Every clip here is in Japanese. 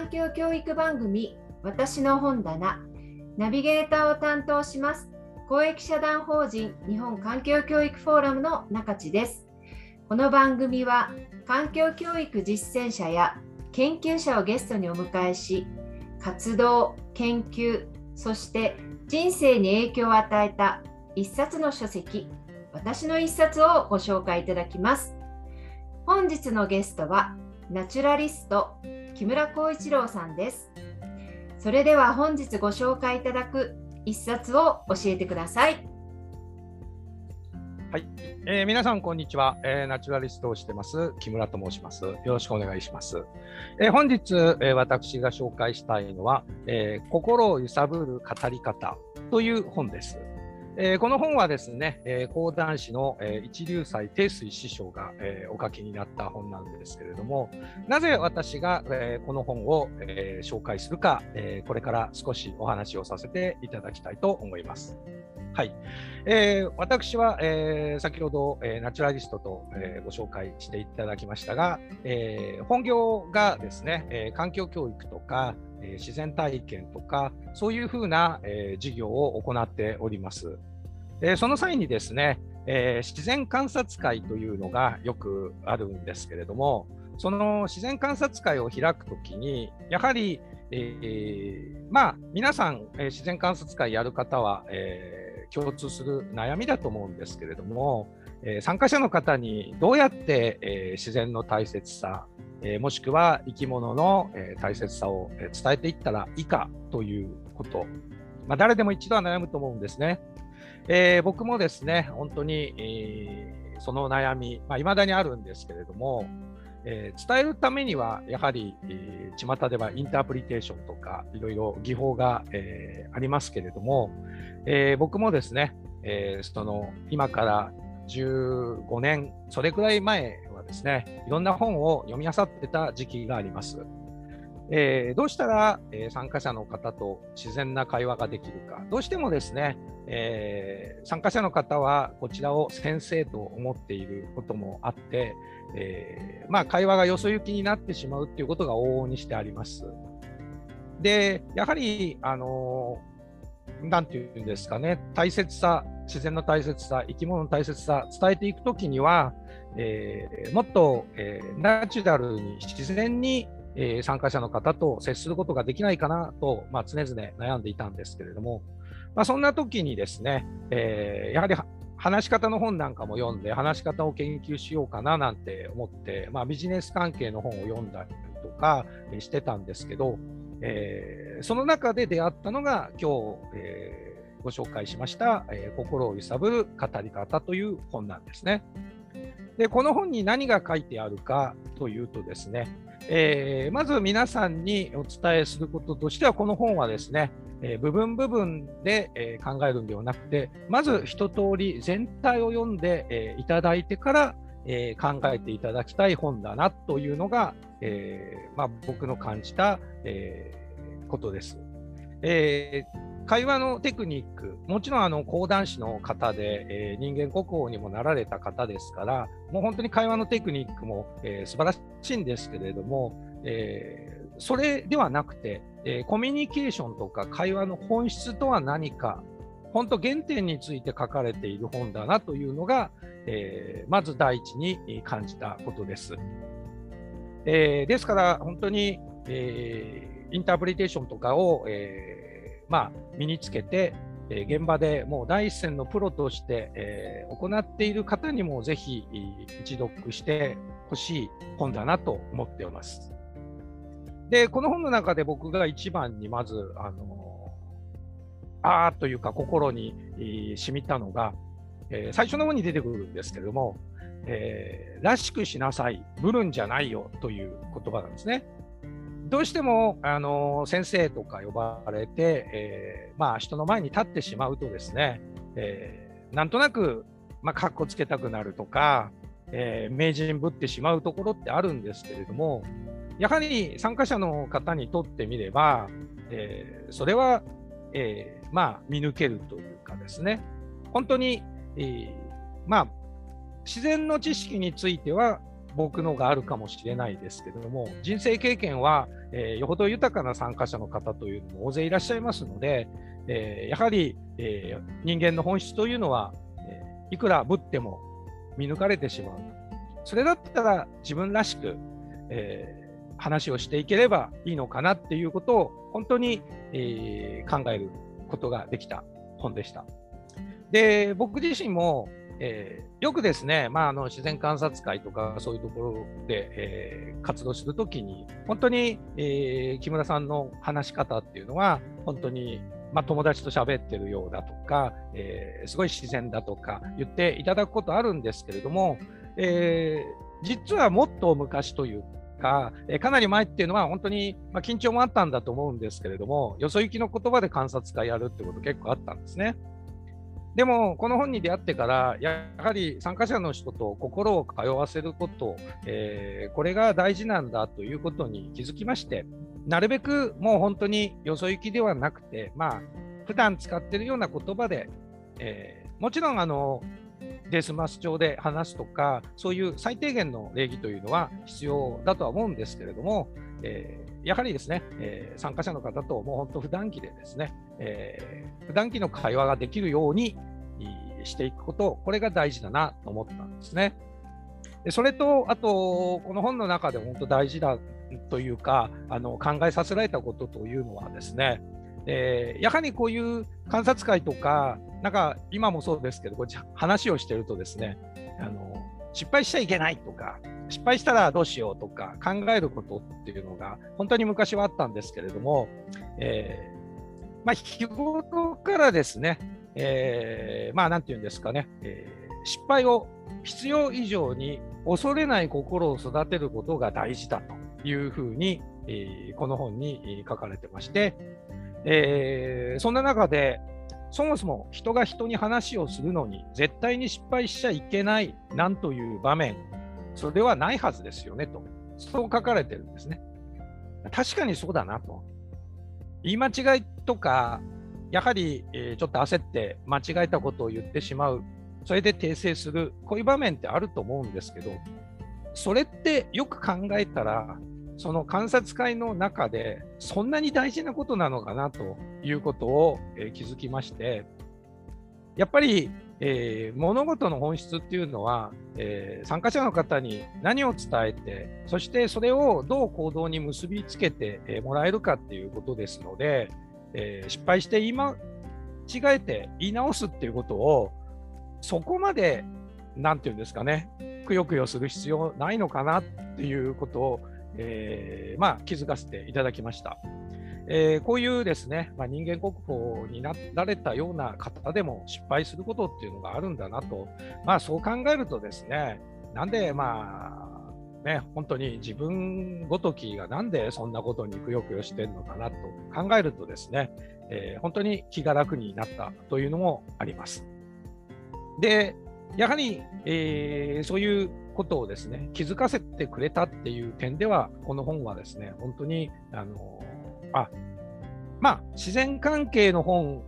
環境教育番組私の本棚ナビゲーターを担当します公益社団法人日本環境教育フォーラムの中地です。この番組は環境教育実践者や研究者をゲストにお迎えし活動研究そして人生に影響を与えた一冊の書籍私の一冊をご紹介いただきます。本日のゲストはナチュラリスト木村光一郎さんです。それでは本日ご紹介いただく一冊を教えてください。はい、えー、皆さんこんにちは、えー、ナチュラリストをしてます。木村と申します。よろしくお願いします、えー、本日、え私が紹介したいのは、え心を揺さぶる語り方という本です。えー、この本はですね、えー、講談師の、えー、一流斎定水師匠が、えー、お書きになった本なんですけれども、なぜ私が、えー、この本を、えー、紹介するか、えー、これから少しお話をさせていただきたいと思います。はい、えー、私は、えー、先ほど、えー、ナチュラリストと、えー、ご紹介していただきましたが、えー、本業がですね、えー、環境教育とか、えー、自然体験とかそういうふうな、えー、事業を行っております。えその際にですね、え自然観察会というのがよくあるんですけれども、その自然観察会を開くときに、やはり、えー、まあ、皆さん、え、自然観察会やる方は、え、共通する悩みだと思うんですけれども、え参加者の方にどうやって、え自然の大切さ、えもしくは生き物の、え大切さを伝えていったらいいかということ、まあ、誰でも一度は悩むと思うんですね。えー、僕もですね、本当に、えー、その悩み、まあ、未だにあるんですけれども、えー、伝えるためには、やはり、えー、巷ではインタープリテーションとか、いろいろ技法が、えー、ありますけれども、えー、僕もですね、えー、その今から15年、それくらい前はですね、いろんな本を読み漁ってた時期があります。えー、どうしたら、えー、参加者の方と自然な会話ができるか、どうしてもですね、えー、参加者の方はこちらを先生と思っていることもあって、えまあ、会話がよそ行きになってしまうということが往々にしてあります。で、やはり、あのなんていうんですかね、大切さ、自然の大切さ、生き物の大切さ、伝えていくときには、えー、もっと、えー、ナチュラルに自然にえー、参加者の方と接することができないかなと、まあ、常々悩んでいたんですけれども、まあ、そんな時にですね、えー、やはり話し方の本なんかも読んで、話し方を研究しようかななんて思って、まあ、ビジネス関係の本を読んだりとかしてたんですけど、えー、その中で出会ったのが今日、えー、ご紹介しました、えー、心を揺さぶる語り方という本なんですね。で、この本に何が書いてあるかというとですね、えー、まず皆さんにお伝えすることとしては、この本はですね、えー、部分部分で、えー、考えるんではなくて、まず一通り全体を読んで、えいただいてから、え考えていただきたい本だなというのが、えまあ、僕の感じた、えことです。え会話のテクニック、もちろんあの講談師の方で、えー、人間国宝にもなられた方ですから、もう本当に会話のテクニックも、えー、素晴らしいんですけれども、えー、それではなくて、えコミュニケーションとか会話の本質とは何か、本当原点について書かれている本だなというのが、えまず第一に感じたことです。えですから本当に、えインタープリテーションとかを、えまあ、身につけて、え、現場でもう第一線のプロとして、え、行っている方にもぜひ一読してほしい本だなと思っております。で、この本の中で僕が一番にまず、あのー、あーというか心に、えー、染みたのが、えー、最初の方に出てくるんですけれども、えー、らしくしなさい、ブルンじゃないよという言葉なんですね。どうしてもあの先生とか呼ばれて、えー、まあ、人の前に立ってしまうとですね、えー、なんとなく、まあ、かっこつけたくなるとか、えー、名人ぶってしまうところってあるんですけれども、やはり参加者の方にとってみれば、えそれは、えまあ、見抜けるというかですね、本当に、えまあ、自然の知識については僕のがあるかもしれないですけれども、人生経験はえー、よほど豊かな参加者の方というのも大勢いらっしゃいますので、えー、やはり、えー、人間の本質というのは、えいくらぶっても見抜かれてしまう。それだったら自分らしく、え話をしていければいいのかなっていうことを本当に、え考えることができた本でした。で僕自身もえー、よくですね、まあ、あの自然観察会とかそういうところで、えー、活動するときに、本当に、えー、木村さんの話し方っていうのは、本当に、まあ、友達と喋ってるようだとか、えすごい自然だとか言っていただくことあるんですけれども、え実はもっと昔というか、えかなり前っていうのは本当に、まあ、緊張もあったんだと思うんですけれども、よそ行きの言葉で観察会やるってこと結構あったんですね。でも、この本に出会ってから、やはり参加者の人と心を通わせること、えー、これが大事なんだということに気づきまして、なるべくもう本当によそ行きではなくて、まあ、普段使っているような言葉で、えー、もちろんあのデスマス調で話すとか、そういう最低限の礼儀というのは必要だとは思うんですけれども、えー、やはりですね、えー、参加者の方ともう本当普段着でですね、えー、普段着の会話ができるようにしていくこと、これが大事だなと思ったんですね。でそれと、あと、この本の中で本当大事だというか、あの考えさせられたことというのはですね、えー、やはりこういう観察会とか、なんか今もそうですけど、こ話をしてるとですね、あの失敗しちゃいけないとか、失敗したらどうしようとか考えることっていうのが本当に昔はあったんですけれども、え、まあ、日頃からですね、えー、まあなんていうんですかね、えー、失敗を必要以上に恐れない心を育てることが大事だというふうに、えー、この本に書かれてまして、えー、そんな中でそもそも人が人に話をするのに絶対に失敗しちゃいけないなんという場面それではないはずですよねとそう書かれてるんですね。確かにそうだなと。言い間違いとかやはり、え、ちょっと焦って間違えたことを言ってしまう、それで訂正する、こういう場面ってあると思うんですけど、それってよく考えたら、その観察会の中で、そんなに大事なことなのかなということを、え、気づきまして、やっぱり、えー、物事の本質っていうのは、えー、参加者の方に何を伝えて、そしてそれをどう行動に結びつけて、えもらえるかっていうことですので、えー、失敗して言い間違えて言い直すっていうことをそこまで何て言うんですかねくよくよする必要ないのかなっていうことを、えー、まあ、気づかせていただきました。えー、こういうですね、まあ、人間国宝になられたような方でも失敗することっていうのがあるんだなと、まあ、そう考えるとですね、なんでまあね、本当に自分ごときがなんでそんなことにくよくよしてるのかなと考えるとですね、えー、本当に気が楽になったというのもあります。で、やはり、えー、そういうことをですね、気づかせてくれたっていう点では、この本はですね、本当に、あのあ、まあ、自然関係の本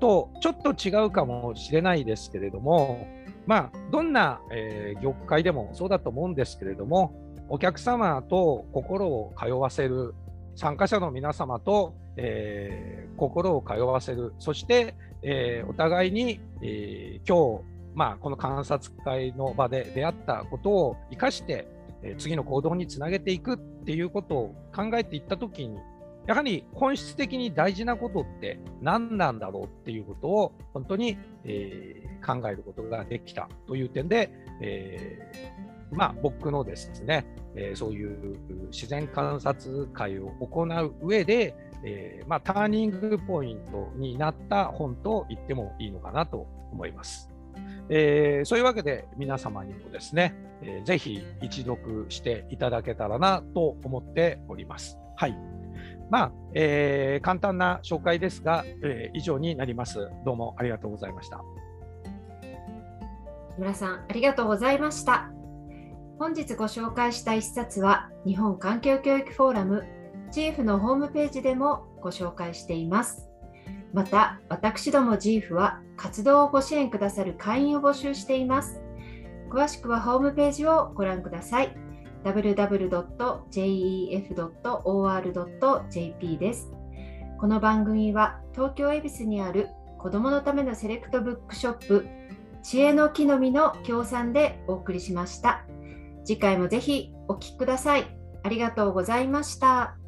とちょっと違うかもしれないですけれども、まあ、どんな、えー、業界でもそうだと思うんですけれども、お客様と心を通わせる、参加者の皆様と、えー、心を通わせる、そして、えー、お互いに、え今日、まあ、この観察会の場で出会ったことを生かして、え次の行動につなげていくっていうことを考えていったときに、やはり本質的に大事なことって何なんだろうっていうことを本当に、えー、考えることができたという点で、えー、まあ、僕のですね、えー、そういう自然観察会を行う上で、えまあ、ターニングポイントになった本と言ってもいいのかなと思います。えー、そういうわけで皆様にもですね、えー、ぜひ一読していただけたらなと思っております。はい。まあ、えー、簡単な紹介ですが、えー、以上になります。どうもありがとうございました。木村さん、ありがとうございました。本日ご紹介した一冊は、日本環境教育フォーラムチーフのホームページでもご紹介しています。また、私どもジーフは活動をご支援くださる会員を募集しています。詳しくはホームページをご覧ください。www.jef.or.jp です。この番組は東京恵比寿にある子どものためのセレクトブックショップ知恵の木の実の協賛でお送りしました。次回もぜひお聴きください。ありがとうございました。